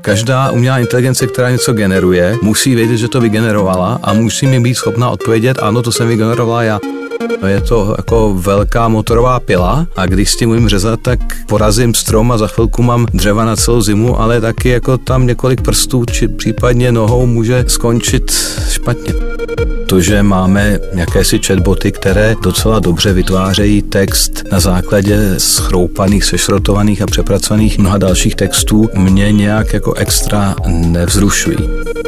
Každá umělá inteligence, která něco generuje, musí vědět, že to vygenerovala a musí mi být schopna odpovědět, ano, to jsem vygenerovala já. No je to jako velká motorová pila a když s tím umím řezat, tak porazím strom a za chvilku mám dřeva na celou zimu, ale taky jako tam několik prstů či případně nohou může skončit špatně. To, že máme jakési chatboty, které docela dobře vytvářejí text na základě schroupaných, sešrotovaných a přepracovaných mnoha dalších textů, mě nějak jako extra nevzrušují.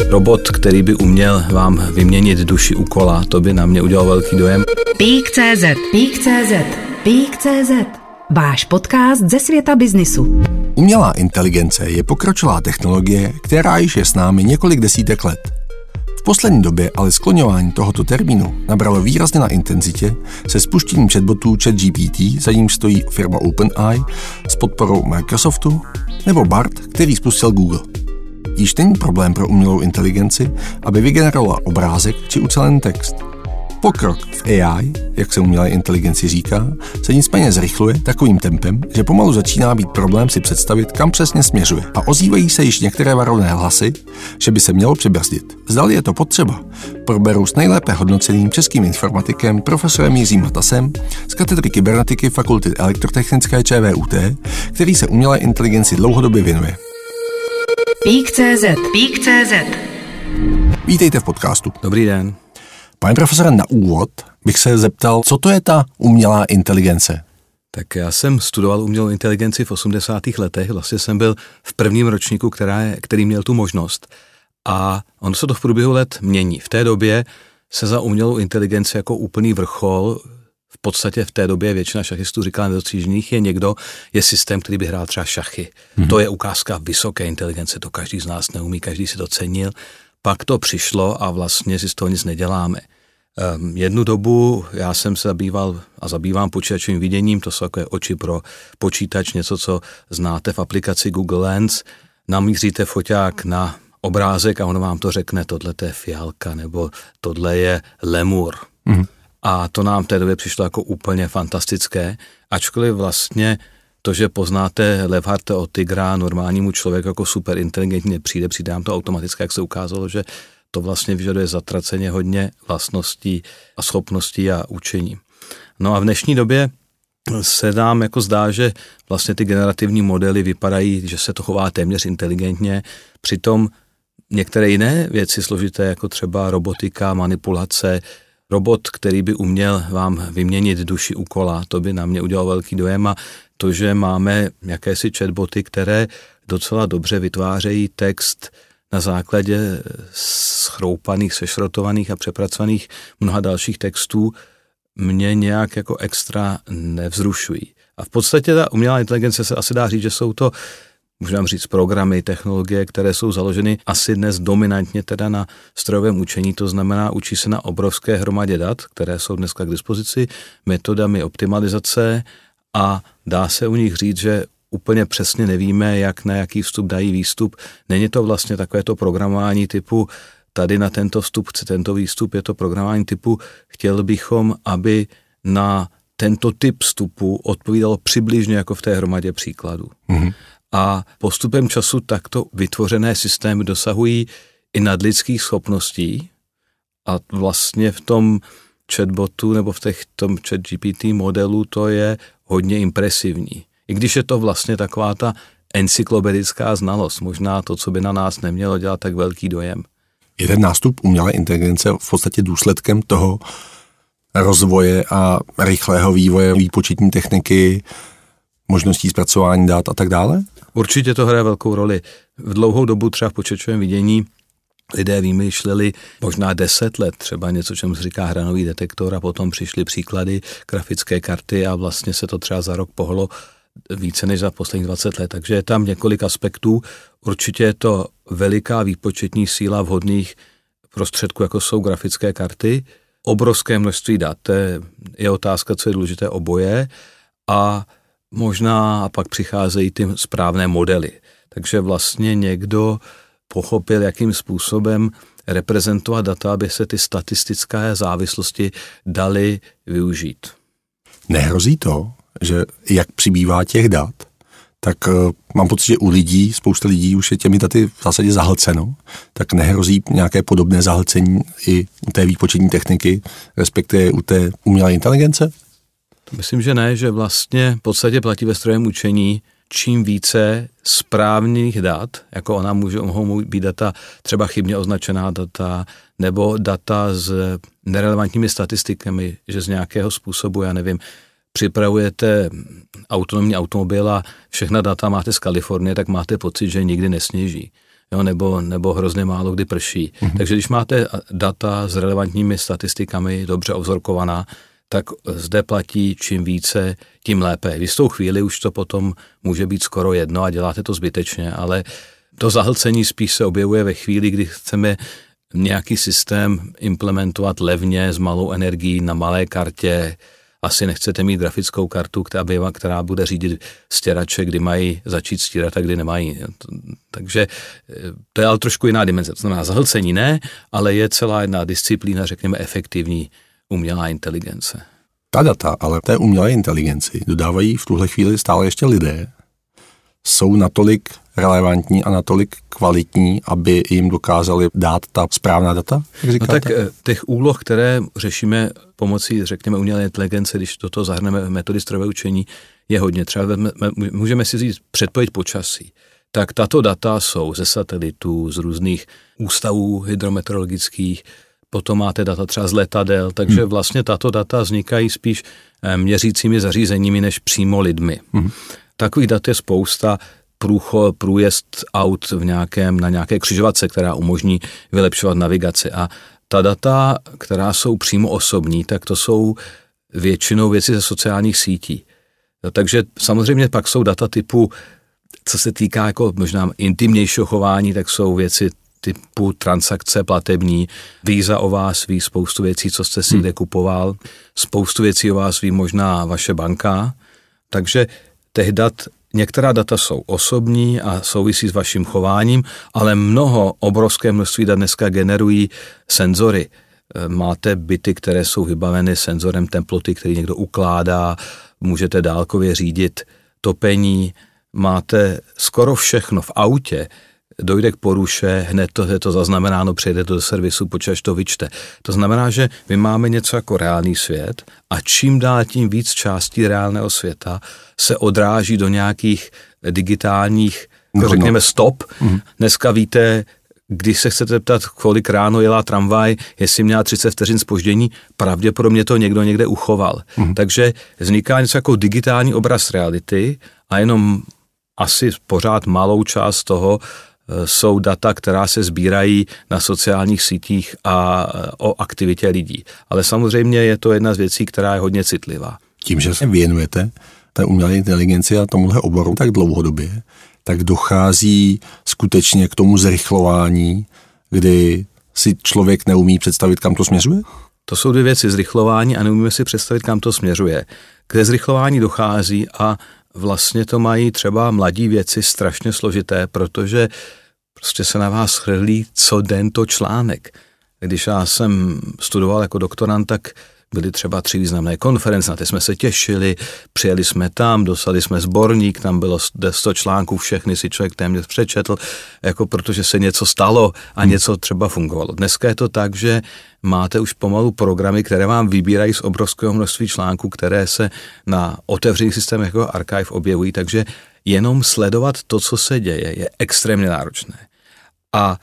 Robot, který by uměl vám vyměnit duši u kola, to by na mě udělal velký dojem. Pík.cz Pík.cz Pík.cz Váš podcast ze světa biznisu. Umělá inteligence je pokročilá technologie, která již je s námi několik desítek let. V poslední době ale skloňování tohoto termínu nabralo výrazně na intenzitě se spuštěním chatbotů ChatGPT, za ním stojí firma OpenAI s podporou Microsoftu, nebo BART, který spustil Google. Již není problém pro umělou inteligenci, aby vygenerovala obrázek či ucelený text – Pokrok v AI, jak se umělé inteligenci říká, se nicméně zrychluje takovým tempem, že pomalu začíná být problém si představit, kam přesně směřuje. A ozývají se již některé varovné hlasy, že by se mělo přibrzdit. Zdali je to potřeba, proberu s nejlépe hodnoceným českým informatikem profesorem Jiřím Matasem z katedry kybernetiky Fakulty elektrotechnické ČVUT, který se umělé inteligenci dlouhodobě věnuje. Pík.cz Pík.cz Vítejte v podcastu. Dobrý den. Pane profesore, na úvod bych se zeptal, co to je ta umělá inteligence? Tak já jsem studoval umělou inteligenci v 80. letech, vlastně jsem byl v prvním ročníku, která je, který měl tu možnost. A on se to v průběhu let mění. V té době se za umělou inteligenci jako úplný vrchol v podstatě v té době většina šachistů říkala nedocížených je někdo, je systém, který by hrál třeba šachy. Hmm. To je ukázka vysoké inteligence, to každý z nás neumí, každý si to cenil. Pak to přišlo a vlastně si z toho nic neděláme. Um, jednu dobu já jsem se zabýval a zabývám počítačovým viděním, to jsou takové oči pro počítač, něco, co znáte v aplikaci Google Lens. Namíříte foťák na obrázek a on vám to řekne, tohle je fialka nebo tohle je lemur. Mm. A to nám v té době přišlo jako úplně fantastické, ačkoliv vlastně to, že poznáte Levharte od Tigra normálnímu člověku jako super inteligentně přijde, přijde nám to automaticky, jak se ukázalo, že to vlastně vyžaduje zatraceně hodně vlastností a schopností a učení. No a v dnešní době se nám jako zdá, že vlastně ty generativní modely vypadají, že se to chová téměř inteligentně, přitom některé jiné věci složité, jako třeba robotika, manipulace, robot, který by uměl vám vyměnit duši u kola, to by na mě udělal velký dojem a to, že máme jakési chatboty, které docela dobře vytvářejí text na základě schroupaných, sešrotovaných a přepracovaných mnoha dalších textů, mě nějak jako extra nevzrušují. A v podstatě ta umělá inteligence se asi dá říct, že jsou to můžeme říct programy, technologie, které jsou založeny asi dnes dominantně teda na strojovém učení, to znamená učí se na obrovské hromadě dat, které jsou dneska k dispozici, metodami optimalizace a dá se u nich říct, že úplně přesně nevíme, jak na jaký vstup dají výstup. Není to vlastně takové to programování typu tady na tento vstup chci tento výstup, je to programování typu chtěl bychom, aby na tento typ vstupu odpovídalo přibližně jako v té hromadě příkladů. Mm-hmm. A postupem času takto vytvořené systémy dosahují i nadlidských schopností a vlastně v tom chatbotu nebo v těch, tom chat GPT modelu to je hodně impresivní. I když je to vlastně taková ta encyklopedická znalost, možná to, co by na nás nemělo dělat tak velký dojem. Je ten nástup umělé inteligence v podstatě důsledkem toho rozvoje a rychlého vývoje výpočetní techniky, možností zpracování dát a tak dále? Určitě to hraje velkou roli. V dlouhou dobu třeba v počítačovém vidění lidé vymýšleli možná deset let třeba něco, čemu se říká hranový detektor a potom přišly příklady grafické karty a vlastně se to třeba za rok pohlo více než za posledních 20 let. Takže je tam několik aspektů. Určitě je to veliká výpočetní síla vhodných prostředků, jako jsou grafické karty, obrovské množství dat. Je otázka, co je důležité oboje a možná a pak přicházejí ty správné modely. Takže vlastně někdo pochopil, jakým způsobem reprezentovat data, aby se ty statistické závislosti daly využít. Nehrozí to, že jak přibývá těch dat, tak uh, mám pocit, že u lidí, spousta lidí už je těmi daty v zásadě zahlceno, tak nehrozí nějaké podobné zahlcení i u té výpočetní techniky, respektive u té umělé inteligence? Myslím, že ne, že vlastně v podstatě platí ve strojem učení, čím více správných dat, jako ona může, mohou být data třeba chybně označená data, nebo data s nerelevantními statistikami, že z nějakého způsobu, já nevím, připravujete autonomní automobil a všechna data máte z Kalifornie, tak máte pocit, že nikdy nesněží. Jo, nebo, nebo hrozně málo kdy prší. Mm-hmm. Takže když máte data s relevantními statistikami, dobře obzorkovaná, tak zde platí čím více, tím lépe. V jistou chvíli už to potom může být skoro jedno a děláte to zbytečně, ale to zahlcení spíš se objevuje ve chvíli, kdy chceme nějaký systém implementovat levně s malou energií na malé kartě. Asi nechcete mít grafickou kartu, která, by, která bude řídit stěrače, kdy mají začít stírat a kdy nemají. Takže eh, to je ale trošku jiná dimenze. To znamená zahlcení ne, ale je celá jedna disciplína, řekněme, efektivní umělá inteligence. Ta data, ale té umělé inteligenci dodávají v tuhle chvíli stále ještě lidé. Jsou natolik relevantní a natolik kvalitní, aby jim dokázali dát ta správná data? Jak no tak eh, těch úloh, které řešíme pomocí, řekněme, umělé inteligence, když toto zahrneme metody strojové učení, je hodně. Třeba můžeme si říct předpověď počasí. Tak tato data jsou ze satelitů, z různých ústavů hydrometeorologických, potom máte data třeba z letadel, takže hmm. vlastně tato data vznikají spíš eh, měřícími zařízeními než přímo lidmi. Hmm. Takových dat je spousta, průcho, průjezd aut v nějakém, na nějaké křižovatce, která umožní vylepšovat navigaci. A ta data, která jsou přímo osobní, tak to jsou většinou věci ze sociálních sítí. Takže samozřejmě pak jsou data typu, co se týká jako možná intimnějšího chování, tak jsou věci typu transakce platební, víza o vás ví spoustu věcí, co jste si hmm. kde kupoval, spoustu věcí o vás ví možná vaše banka, takže těch dat Některá data jsou osobní a souvisí s vaším chováním, ale mnoho, obrovské množství dat dneska generují senzory. E, máte byty, které jsou vybaveny senzorem teploty, který někdo ukládá, můžete dálkově řídit topení, máte skoro všechno v autě, dojde k poruše, hned to je to zaznamenáno, přejde to do servisu, počítač to vyčte. To znamená, že my máme něco jako reálný svět a čím dál tím víc částí reálného světa se odráží do nějakých digitálních, jako řekněme, stop. Mm. Dneska víte, když se chcete ptat, kolik ráno jela tramvaj, jestli měla 30 vteřin spoždění, pravděpodobně to někdo někde uchoval. Mm. Takže vzniká něco jako digitální obraz reality a jenom asi pořád malou část toho jsou data, která se sbírají na sociálních sítích a o aktivitě lidí. Ale samozřejmě je to jedna z věcí, která je hodně citlivá. Tím, že se věnujete té umělé inteligenci a tomuhle oboru tak dlouhodobě, tak dochází skutečně k tomu zrychlování, kdy si člověk neumí představit, kam to směřuje? To jsou dvě věci, zrychlování a neumíme si představit, kam to směřuje. K zrychlování dochází a vlastně to mají třeba mladí věci strašně složité, protože prostě se na vás chrlí co den to článek. Když já jsem studoval jako doktorant, tak byly třeba tři významné konference, na ty jsme se těšili, přijeli jsme tam, dostali jsme sborník, tam bylo 100 článků, všechny si člověk téměř přečetl, jako protože se něco stalo a hmm. něco třeba fungovalo. Dneska je to tak, že máte už pomalu programy, které vám vybírají z obrovského množství článků, které se na otevřených systémech jako Archive objevují, takže jenom sledovat to, co se děje, je extrémně náročné. A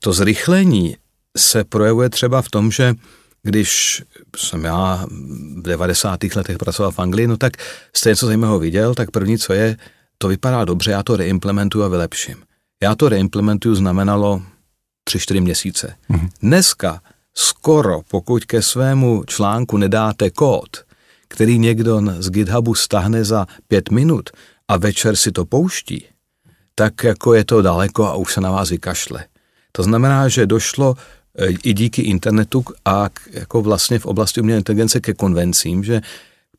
to zrychlení se projevuje třeba v tom, že když jsem já v 90. letech pracoval v Anglii, no tak jste něco zajímavého viděl, tak první, co je, to vypadá dobře, já to reimplementuju a vylepším. Já to reimplementuju znamenalo 3-4 měsíce. Mm-hmm. Dneska skoro, pokud ke svému článku nedáte kód, který někdo z GitHubu stahne za pět minut a večer si to pouští, tak jako je to daleko a už se na vás vykašle. To znamená, že došlo e, i díky internetu a jako vlastně v oblasti umělé inteligence ke konvencím, že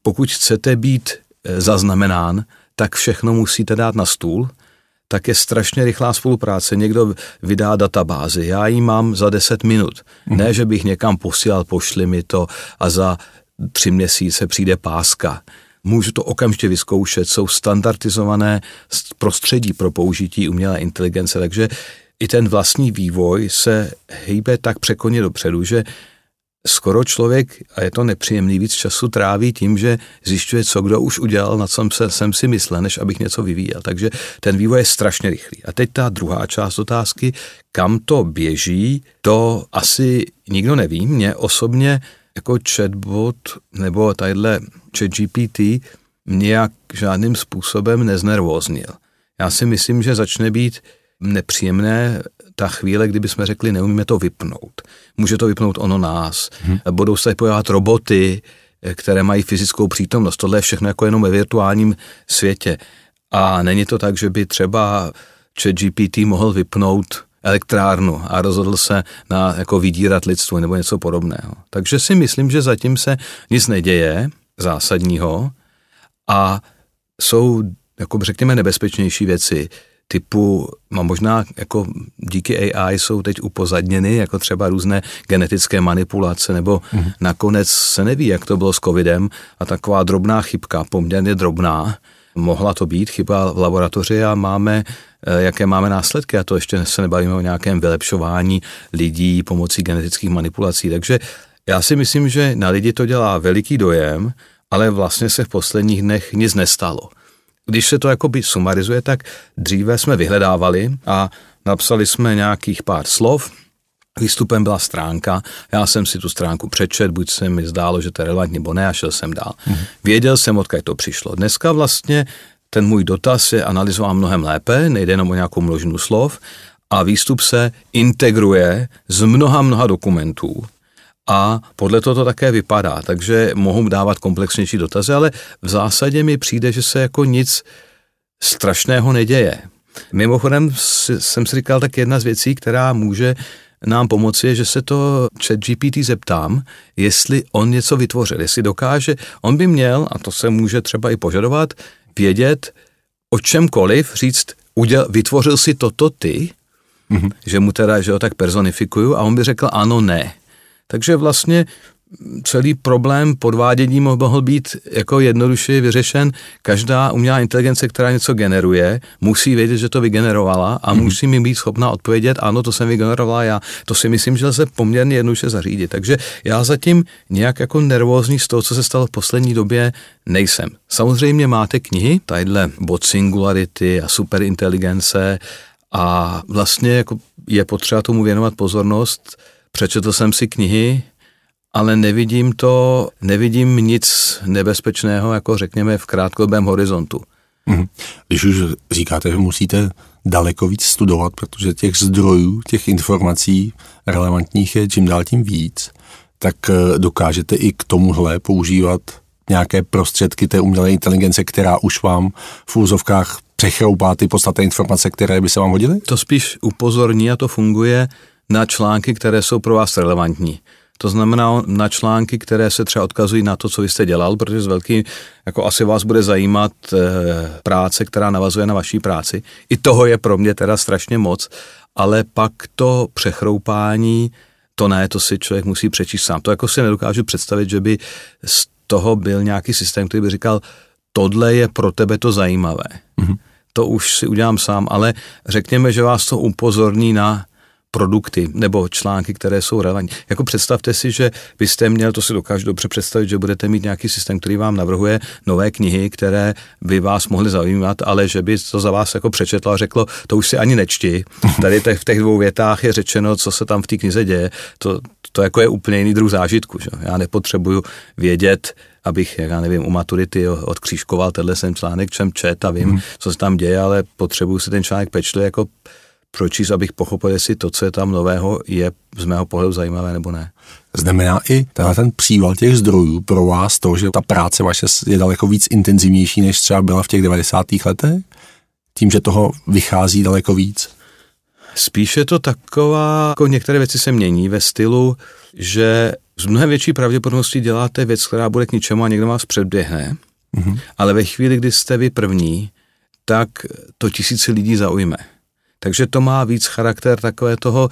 pokud chcete být e, zaznamenán, tak všechno musíte dát na stůl, tak je strašně rychlá spolupráce. Někdo vydá databázi, já ji mám za 10 minut. Mm. Ne, že bych někam posílal, pošli mi to a za tři měsíce přijde páska. Můžu to okamžitě vyzkoušet, jsou standardizované prostředí pro použití umělé inteligence, takže i ten vlastní vývoj se hýbe tak překoně dopředu, že skoro člověk, a je to nepříjemný, víc času tráví tím, že zjišťuje, co kdo už udělal, na co se, jsem si myslel, než abych něco vyvíjel. Takže ten vývoj je strašně rychlý. A teď ta druhá část otázky, kam to běží, to asi nikdo neví. Mě osobně jako chatbot nebo tadyhle chat GPT nějak žádným způsobem neznervóznil. Já si myslím, že začne být nepříjemné ta chvíle, kdyby jsme řekli, neumíme to vypnout. Může to vypnout ono nás. Hmm. Budou se pojavovat roboty, které mají fyzickou přítomnost. Tohle je všechno jako jenom ve virtuálním světě. A není to tak, že by třeba chat GPT mohl vypnout elektrárnu a rozhodl se na jako vydírat lidstvo nebo něco podobného. Takže si myslím, že zatím se nic neděje zásadního a jsou, jako řekněme, nebezpečnější věci, typu, a možná jako díky AI jsou teď upozadněny, jako třeba různé genetické manipulace, nebo mm. nakonec se neví, jak to bylo s covidem a taková drobná chybka, poměrně drobná, mohla to být chyba v laboratoři a máme, eh, jaké máme následky a to ještě se nebavíme o nějakém vylepšování lidí pomocí genetických manipulací. Takže já si myslím, že na lidi to dělá veliký dojem, ale vlastně se v posledních dnech nic nestalo. Když se to jakoby sumarizuje, tak dříve jsme vyhledávali a napsali jsme nějakých pár slov, Výstupem byla stránka, já jsem si tu stránku přečet, buď se mi zdálo, že to je relevantní, nebo ne, a šel jsem dál. Mm-hmm. Věděl jsem, odkud to přišlo. Dneska vlastně ten můj dotaz je analyzován mnohem lépe, nejde jenom o nějakou množinu slov, a výstup se integruje z mnoha, mnoha dokumentů. A podle toho to také vypadá, takže mohu dávat komplexnější dotazy, ale v zásadě mi přijde, že se jako nic strašného neděje. Mimochodem jsem si říkal tak jedna z věcí, která může nám pomoci je, že se to chat GPT zeptám, jestli on něco vytvořil, jestli dokáže, on by měl, a to se může třeba i požadovat, vědět o čemkoliv, říct, uděl, vytvořil si toto ty, mm-hmm. že mu teda, že ho tak personifikuju a on by řekl ano, ne. Takže vlastně celý problém podvádění mohl být jako jednoduše vyřešen. Každá umělá inteligence, která něco generuje, musí vědět, že to vygenerovala a mm-hmm. musí mi být schopná odpovědět, ano, to jsem vygenerovala já. To si myslím, že lze poměrně jednoduše zařídit. Takže já zatím nějak jako nervózní z toho, co se stalo v poslední době, nejsem. Samozřejmě máte knihy, tadyhle bot singularity a superinteligence a vlastně jako je potřeba tomu věnovat pozornost. Přečetl jsem si knihy, ale nevidím to, nevidím nic nebezpečného, jako řekněme v krátkodobém horizontu. Mhm. Když už říkáte, že musíte daleko víc studovat, protože těch zdrojů, těch informací relevantních je čím dál tím víc, tak eh, dokážete i k tomuhle používat nějaké prostředky té umělé inteligence, která už vám v úzovkách přechroupá ty podstatné informace, které by se vám hodily? To spíš upozorní a to funguje na články, které jsou pro vás relevantní. To znamená na články, které se třeba odkazují na to, co vy jste dělal, protože z velký, jako asi vás bude zajímat e, práce, která navazuje na vaší práci. I toho je pro mě teda strašně moc, ale pak to přechroupání, to ne, to si člověk musí přečíst sám. To jako si nedokážu představit, že by z toho byl nějaký systém, který by říkal, tohle je pro tebe to zajímavé. Mm-hmm. To už si udělám sám, ale řekněme, že vás to upozorní na produkty nebo články, které jsou relevantní. Jako představte si, že byste měl, to si dokážu dobře představit, že budete mít nějaký systém, který vám navrhuje nové knihy, které by vás mohly zajímat, ale že by to za vás jako přečetlo a řeklo, to už si ani nečti. Tady v těch dvou větách je řečeno, co se tam v té knize děje. To, to jako je úplně jiný druh zážitku. Že? Já nepotřebuju vědět, abych, já nevím, u maturity odkřížkoval tenhle jsem článek, čem čet a vím, hmm. co se tam děje, ale potřebuju si ten článek pečlivě jako pročíst, abych pochopil, jestli to, co je tam nového, je z mého pohledu zajímavé nebo ne. Znamená i tenhle ten příval těch zdrojů pro vás to, že ta práce vaše je daleko víc intenzivnější, než třeba byla v těch 90. letech? Tím, že toho vychází daleko víc? Spíše to taková, jako některé věci se mění ve stylu, že z mnohem větší pravděpodobností děláte věc, která bude k ničemu a někdo vás předběhne, mm-hmm. ale ve chvíli, kdy jste vy první, tak to tisíce lidí zaujme. Takže to má víc charakter takové toho,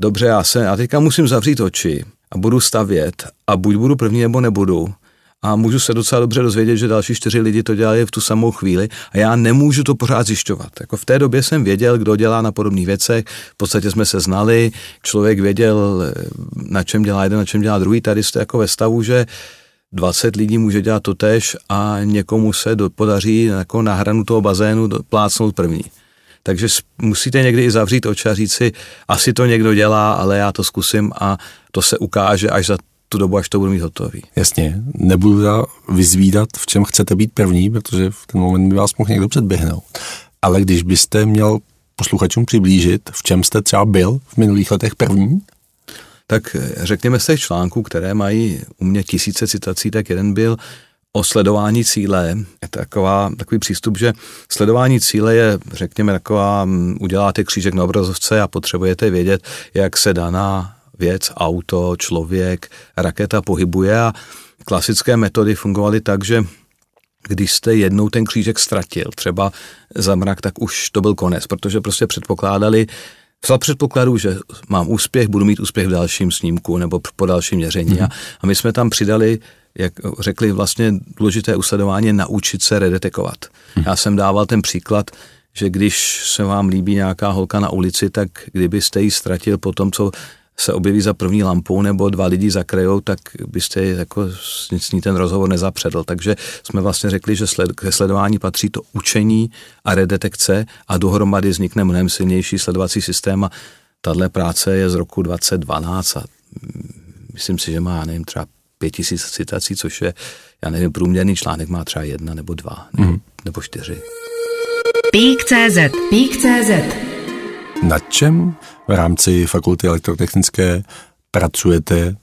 dobře, já se, a teďka musím zavřít oči a budu stavět a buď budu první nebo nebudu a můžu se docela dobře dozvědět, že další čtyři lidi to dělali v tu samou chvíli a já nemůžu to pořád zjišťovat. Jako v té době jsem věděl, kdo dělá na podobných věcech, v podstatě jsme se znali, člověk věděl, na čem dělá jeden, na čem dělá druhý. Tady jste jako ve stavu, že 20 lidí může dělat to tež a někomu se do, podaří jako na hranu toho bazénu plácnout první. Takže musíte někdy i zavřít oči a říct si, asi to někdo dělá, ale já to zkusím a to se ukáže až za tu dobu, až to budu mít hotový. Jasně, nebudu teda vyzvídat, v čem chcete být první, protože v ten moment by vás mohl někdo předběhnout. Ale když byste měl posluchačům přiblížit, v čem jste třeba byl v minulých letech první? Tak řekněme z těch článků, které mají u mě tisíce citací, tak jeden byl o sledování cíle. Je taková, takový přístup, že sledování cíle je, řekněme, taková, uděláte křížek na obrazovce a potřebujete vědět, jak se daná věc, auto, člověk, raketa pohybuje a klasické metody fungovaly tak, že když jste jednou ten křížek ztratil, třeba za mrak, tak už to byl konec, protože prostě předpokládali, za předpokladu, že mám úspěch, budu mít úspěch v dalším snímku nebo po dalším měření. Mm-hmm. A, a my jsme tam přidali, jak řekli, vlastně důležité usledování, naučit se redetekovat. Mm-hmm. Já jsem dával ten příklad, že když se vám líbí nějaká holka na ulici, tak kdybyste ji ztratil po tom, co se objeví za první lampou nebo dva lidi zakrejou, tak byste jako s ní ten rozhovor nezapředl. Takže jsme vlastně řekli, že sled, ke sledování patří to učení a redetekce a dohromady vznikne mnohem silnější sledovací systém a tahle práce je z roku 2012 a myslím si, že má, nevím, třeba pět tisíc citací, což je, já nevím, průměrný článek má třeba jedna nebo dva, nebo, mm. nebo čtyři. Pík.cz Pík.cz Na čem v rámci fakulty elektrotechnické pracujete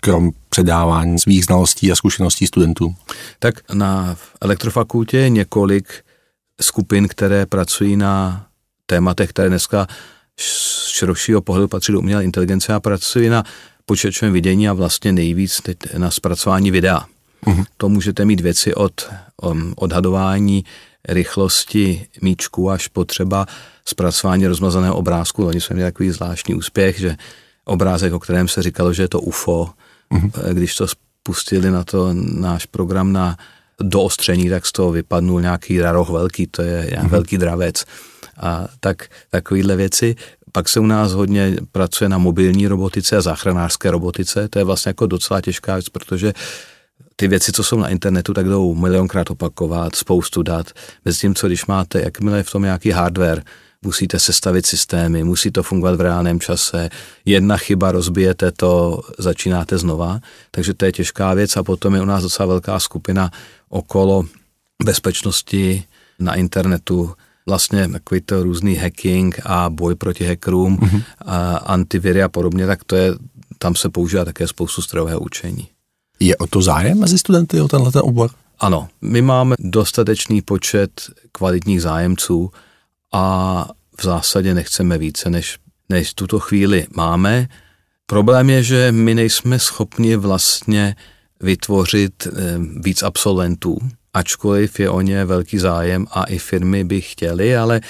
krom předávání svých znalostí a zkušeností studentů? Tak na elektrofakultě je několik skupin, které pracují na tématech, které dneska z širšího pohledu patří do umělé inteligence a pracují na počítačovém vidění a vlastně nejvíc teď na zpracování videa. Uh-huh. To můžete mít věci od um, odhadování rychlosti míčku až potřeba zpracování rozmazaného obrázku. Oni jsme měli takový zvláštní úspěch, že obrázek, o kterém se říkalo, že je to UFO, uh-huh. když to spustili na to náš program na doostření, tak z toho vypadnul nějaký raroch velký, to je uh-huh. velký dravec. A tak takovýhle věci. Pak se u nás hodně pracuje na mobilní robotice a záchranářské robotice. To je vlastně jako docela těžká věc, protože ty věci, co jsou na internetu, tak jdou milionkrát opakovat, spoustu dat. Mezi tím, co když máte, jakmile je v tom nějaký hardware, musíte sestavit systémy, musí to fungovat v reálném čase, jedna chyba, rozbijete to, začínáte znova, takže to je těžká věc a potom je u nás docela velká skupina okolo bezpečnosti na internetu, vlastně takový to různý hacking a boj proti hackerům, mm-hmm. a antiviry a podobně, tak to je, tam se používá také spoustu strojového učení. Je o to zájem mezi studenty o tenhle ten obor? Ano, my máme dostatečný počet kvalitních zájemců a v zásadě nechceme více, než, než tuto chvíli máme. Problém je, že my nejsme schopni vlastně vytvořit eh, víc absolventů, ačkoliv je o ně velký zájem a i firmy by chtěly, ale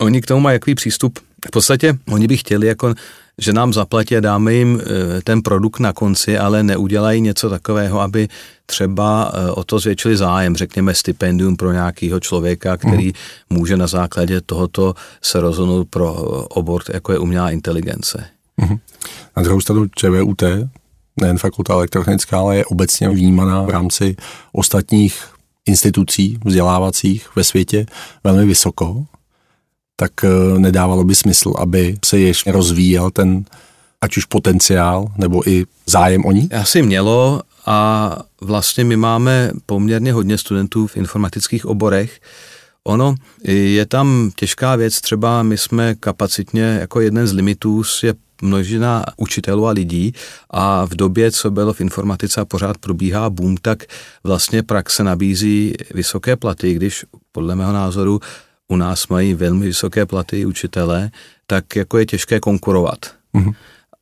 oni k tomu mají jaký přístup. V podstatě oni by chtěli jako že nám zaplatí a dáme jim eh, ten produkt na konci, ale neudělají něco takového, aby třeba eh, o to zvětšili zájem, řekněme stipendium pro nějakého člověka, který mm. může na základě tohoto se rozhodnout pro obor, jako je umělá inteligence. Mm. Na druhou stranu ČVUT, nejen fakulta elektrotechnická, ale je obecně vnímaná v rámci ostatních institucí vzdělávacích ve světě velmi vysoko tak eh, nedávalo by smysl, aby se ještě rozvíjel ten ať už potenciál nebo i zájem o ní? Asi mělo a vlastně my máme poměrně hodně studentů v informatických oborech. Ono je tam těžká věc, třeba my jsme kapacitně jako jeden z limitů je množina učitelů a lidí a v době, co bylo v informatice a pořád probíhá boom, tak vlastně praxe nabízí vysoké platy, když podle mého názoru u nás mají velmi vysoké platy učitele, tak jako je těžké konkurovat. Mm-hmm.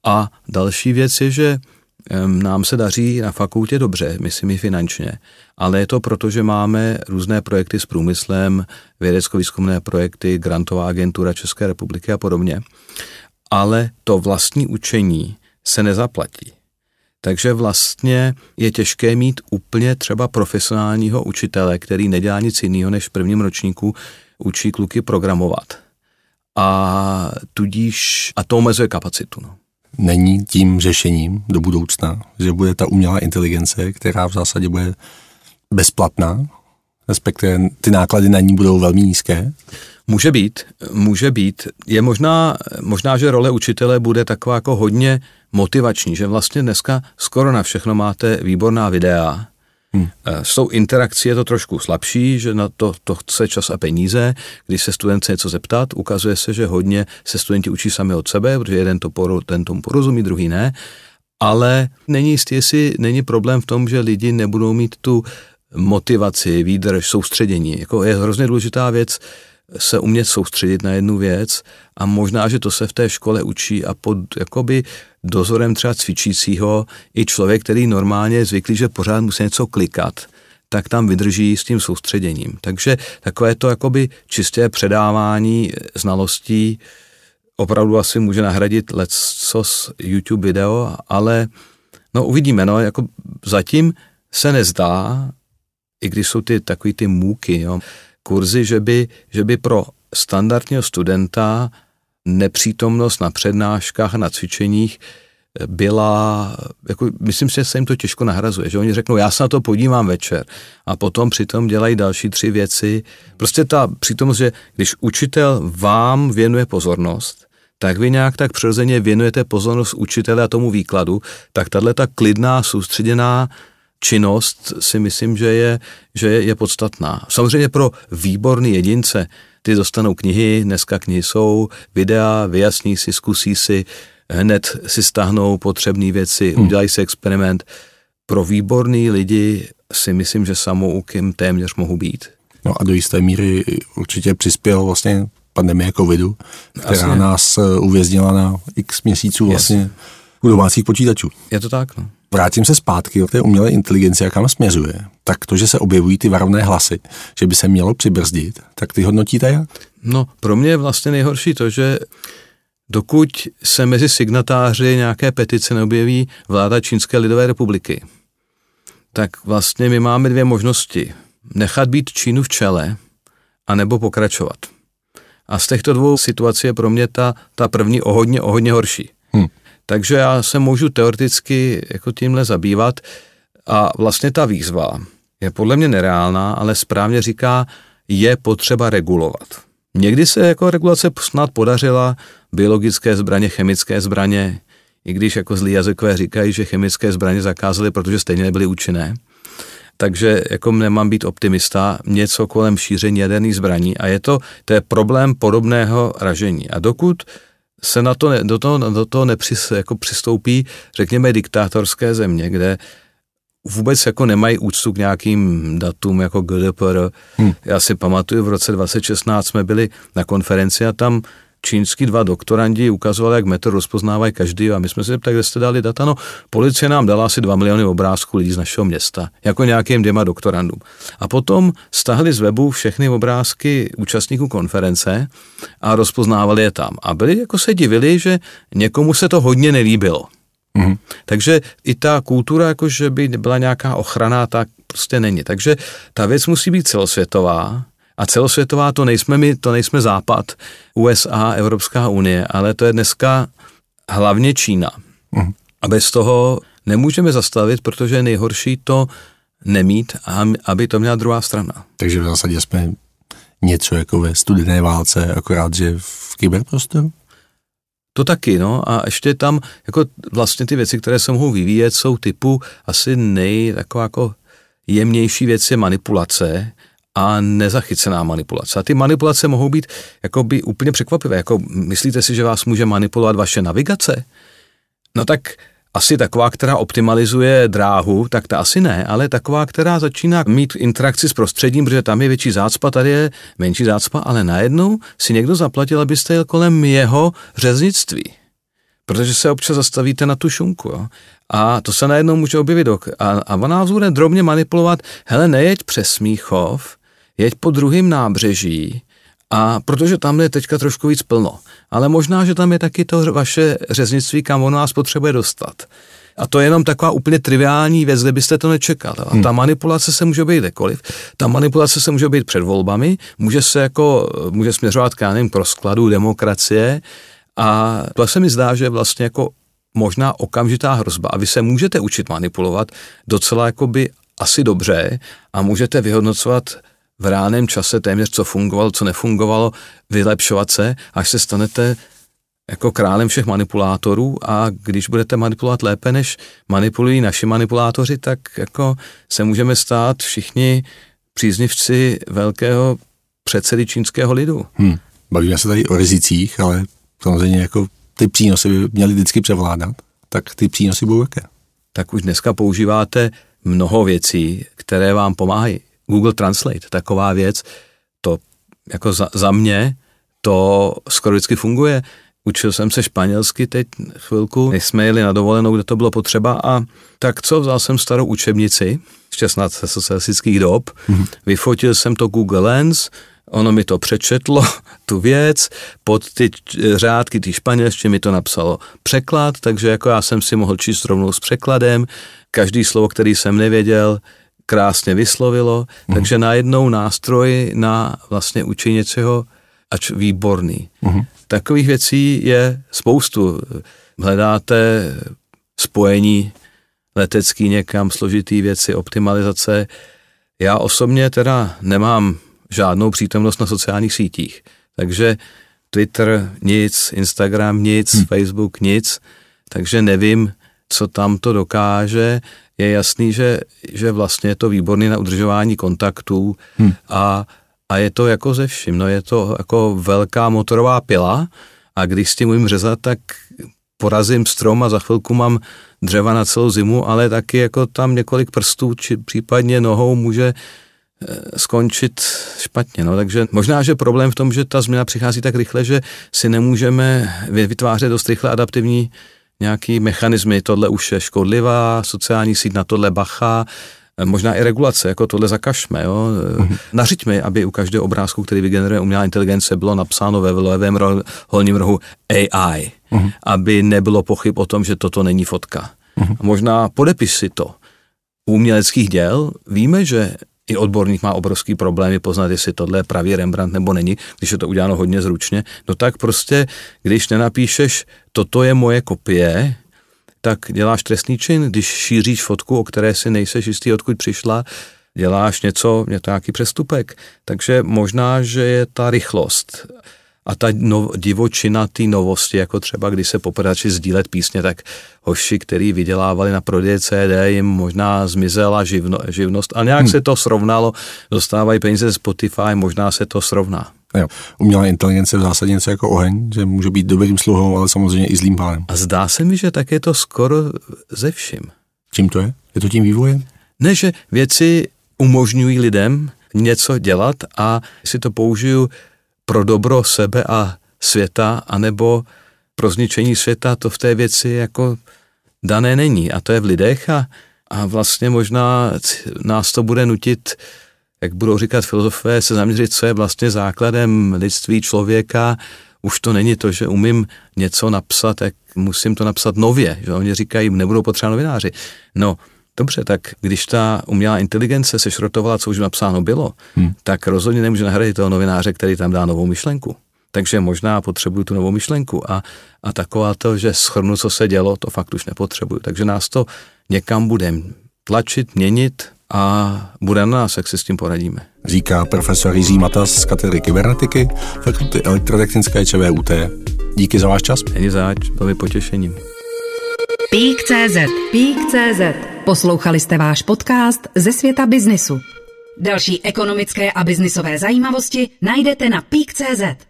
A další věc je, že nám se daří na fakultě dobře, myslím i finančně, ale je to proto, že máme různé projekty s průmyslem, vědecko-výzkumné projekty, grantová agentura České republiky a podobně. Ale to vlastní učení se nezaplatí. Takže vlastně je těžké mít úplně třeba profesionálního učitele, který nedělá nic jiného, než v prvním ročníku učí kluky programovat. A tudíž, a to omezuje kapacitu. No. Není tím řešením do budoucna, že bude ta umělá inteligence, která v zásadě bude bezplatná, respektive ty náklady na ní budou velmi nízké? Může být, může být. Je možná, možná, že role učitele bude taková jako hodně motivační, že vlastně dneska skoro na všechno máte výborná videa, Hmm. S tou interakcí je to trošku slabší, že na to, to chce čas a peníze. Když se student chce něco zeptat, ukazuje se, že hodně se studenti učí sami od sebe, protože jeden to poro, ten tomu porozumí, druhý ne. Ale není jistý, jestli není problém v tom, že lidi nebudou mít tu motivaci, výdrž, soustředění. Jako je hrozně důležitá věc se umět soustředit na jednu věc a možná, že to se v té škole učí a pod jakoby dozorem třeba cvičícího i člověk, který normálně je zvyklý, že pořád musí něco klikat, tak tam vydrží s tím soustředěním. Takže takové to jakoby čisté předávání znalostí opravdu asi může nahradit lecos YouTube video, ale no uvidíme, no, jako zatím se nezdá, i když jsou ty takový ty můky, jo, kurzy, že by, že by pro standardního studenta nepřítomnost na přednáškách a na cvičeních byla, jako, myslím si, že se jim to těžko nahrazuje, že oni řeknou, já se na to podívám večer a potom přitom dělají další tři věci. Prostě ta přítomnost, že když učitel vám věnuje pozornost, tak vy nějak tak přirozeně věnujete pozornost učitele a tomu výkladu, tak tahle ta klidná, soustředěná činnost si myslím, že je, že je, je podstatná. Samozřejmě pro výborný jedince, ty dostanou knihy, dneska knihy jsou, videa, vyjasní si, zkusí si, hned si stáhnou potřebné věci, hmm. udělají si experiment. Pro výborný lidi si myslím, že samoukem téměř mohu být. No a do jisté míry určitě přispěl vlastně pandemie covidu, která Asi. nás eh, uvěznila na x měsíců vlastně yes. U domácích počítačů. Je to tak, no. Vrátím se zpátky k té umělé inteligenci, jaká směřuje. Tak to, že se objevují ty varovné hlasy, že by se mělo přibrzdit, tak ty hodnotíte jak? No, pro mě je vlastně nejhorší to, že dokud se mezi signatáři nějaké petice neobjeví vláda Čínské lidové republiky, tak vlastně my máme dvě možnosti. Nechat být Čínu v čele, anebo pokračovat. A z těchto dvou situací je pro mě ta, ta první o hodně, o hodně horší. Hmm. Takže já se můžu teoreticky jako tímhle zabývat a vlastně ta výzva je podle mě nereálná, ale správně říká, je potřeba regulovat. Někdy se jako regulace snad podařila biologické zbraně, chemické zbraně, i když jako zlí jazykové říkají, že chemické zbraně zakázali, protože stejně nebyly účinné. Takže jako nemám být optimista, něco kolem šíření jaderných zbraní a je to, to je problém podobného ražení. A dokud se na to, do toho, do toho nepřis, jako přistoupí, řekněme, diktátorské země, kde vůbec jako nemají úctu k nějakým datům jako GDPR. Hmm. Já si pamatuju, v roce 2016 jsme byli na konferenci a tam čínský dva doktorandi ukazovali, jak metr rozpoznávají každý a my jsme se zeptali, kde jste dali data, no policie nám dala asi 2 miliony obrázků lidí z našeho města, jako nějakým dvěma doktorandům. A potom stahli z webu všechny obrázky účastníků konference a rozpoznávali je tam. A byli jako se divili, že někomu se to hodně nelíbilo. Mm-hmm. Takže i ta kultura, jako že by byla nějaká ochrana, tak prostě není. Takže ta věc musí být celosvětová, a celosvětová to nejsme my, to nejsme Západ, USA, Evropská unie, ale to je dneska hlavně Čína. Uh-huh. A bez toho nemůžeme zastavit, protože je nejhorší to nemít, aby to měla druhá strana. Takže v zásadě jsme něco jako ve studené válce, akorát, že v kyberprostoru? To taky, no a ještě tam jako vlastně ty věci, které se mohou vyvíjet, jsou typu asi nej, taková jako jemnější věc je manipulace, a nezachycená manipulace. A ty manipulace mohou být jakoby úplně překvapivé. Jako myslíte si, že vás může manipulovat vaše navigace? No tak asi taková, která optimalizuje dráhu, tak ta asi ne, ale taková, která začíná mít interakci s prostředím, protože tam je větší zácpa, tady je menší zácpa, ale najednou si někdo zaplatil, abyste jel kolem jeho řeznictví. Protože se občas zastavíte na tu šunku. Jo? A to se najednou může objevit. A, a ona bude drobně manipulovat, hele, nejeď přes Smíchov, jeď po druhém nábřeží, a protože tam je teďka trošku víc plno. Ale možná, že tam je taky to vaše řeznictví, kam on vás potřebuje dostat. A to je jenom taková úplně triviální věc, kde byste to nečekal. A ta manipulace se může být kdekoliv. Ta manipulace se může být před volbami, může se jako, může směřovat k, nevím, k rozkladu demokracie a to se mi zdá, že vlastně jako možná okamžitá hrozba. A vy se můžete učit manipulovat docela jakoby asi dobře a můžete vyhodnocovat v reálném čase téměř, co fungovalo, co nefungovalo, vylepšovat se, až se stanete jako králem všech manipulátorů a když budete manipulovat lépe, než manipulují naši manipulátoři, tak jako se můžeme stát všichni příznivci velkého předsedy čínského lidu. Hmm. Bavíme se tady o rizicích, ale samozřejmě jako ty přínosy by měly vždycky převládat, tak ty přínosy budou jaké? Tak už dneska používáte mnoho věcí, které vám pomáhají. Google Translate, taková věc, to jako za, za mě, to skoro vždycky funguje. Učil jsem se španělsky teď chvilku, než jsme jeli na dovolenou, kde to bylo potřeba a tak co, vzal jsem starou učebnici, snad ze socialistických dob, mm-hmm. vyfotil jsem to Google Lens, ono mi to přečetlo, tu věc, pod ty řádky, ty španělštiny mi to napsalo překlad, takže jako já jsem si mohl číst rovnou s překladem, každý slovo, který jsem nevěděl, krásně vyslovilo, mm. takže najednou nástroj na vlastně učení něčeho, ač výborný. Mm. Takových věcí je spoustu. Hledáte spojení letecký někam, složitý věci, optimalizace. Já osobně teda nemám žádnou přítomnost na sociálních sítích, takže Twitter nic, Instagram nic, hmm. Facebook nic, takže nevím, co tam to dokáže. Je jasný, že, že vlastně je to výborný na udržování kontaktů hmm. a, a je to jako ze vším. No je to jako velká motorová pila a když s tím umím řezat, tak porazím strom a za chvilku mám dřeva na celou zimu, ale taky jako tam několik prstů, či případně nohou může eh, skončit špatně. No. Takže možná, že problém v tom, že ta změna přichází tak rychle, že si nemůžeme vytvářet dost rychle adaptivní nějaký mechanismy, tohle už je škodlivá, sociální síť na tohle bacha, možná i regulace, jako tohle zakažme, jo. Mm-hmm. Nařiďme, aby u každého obrázku, který vygeneruje umělá inteligence, bylo napsáno ve levém holním rohu AI, mm-hmm. aby nebylo pochyb o tom, že toto není fotka. Mm-hmm. Možná podepis si to. U uměleckých děl víme, že i odborník má obrovský problémy poznat, jestli tohle je pravý Rembrandt nebo není, když je to uděláno hodně zručně, no tak prostě, když nenapíšeš, toto je moje kopie, tak děláš trestný čin, když šíříš fotku, o které si nejseš jistý, odkud přišla, děláš něco, nějaký přestupek. Takže možná, že je ta rychlost a ta no, divočina té novosti, jako třeba když se poprvé sdílet písně, tak hoši, který vydělávali na prodeje CD, jim možná zmizela živno, živnost a nějak hmm. se to srovnalo, dostávají peníze z Spotify, možná se to srovná. Jo. Umělá inteligence v zásadě něco jako oheň, že může být dobrým sluhou, ale samozřejmě i zlým pánem. A zdá se mi, že tak je to skoro ze vším. Čím to je? Je to tím vývojem? Ne, že věci umožňují lidem něco dělat a si to použiju pro dobro sebe a světa, anebo pro zničení světa, to v té věci jako dané není. A to je v lidech a, a vlastně možná nás to bude nutit, jak budou říkat filozofové, se zaměřit, co je vlastně základem lidství člověka. Už to není to, že umím něco napsat, tak musím to napsat nově. Že oni říkají, nebudou potřeba novináři. No, Dobře, tak když ta umělá inteligence se šrotovala, co už napsáno bylo, hmm. tak rozhodně nemůže nahradit toho novináře, který tam dá novou myšlenku. Takže možná potřebuju tu novou myšlenku a, a taková to, že schrnu, co se dělo, to fakt už nepotřebuju. Takže nás to někam bude tlačit, měnit a bude na nás, jak si s tím poradíme. Říká profesor Jiří Matas z katedry kybernetiky Fakulty elektrotechnické ČVUT. Díky za váš čas. Není zač, bylo mi potěšením. Pík.cz Pík.cz Poslouchali jste váš podcast ze světa biznisu. Další ekonomické a biznisové zajímavosti najdete na Pík.cz.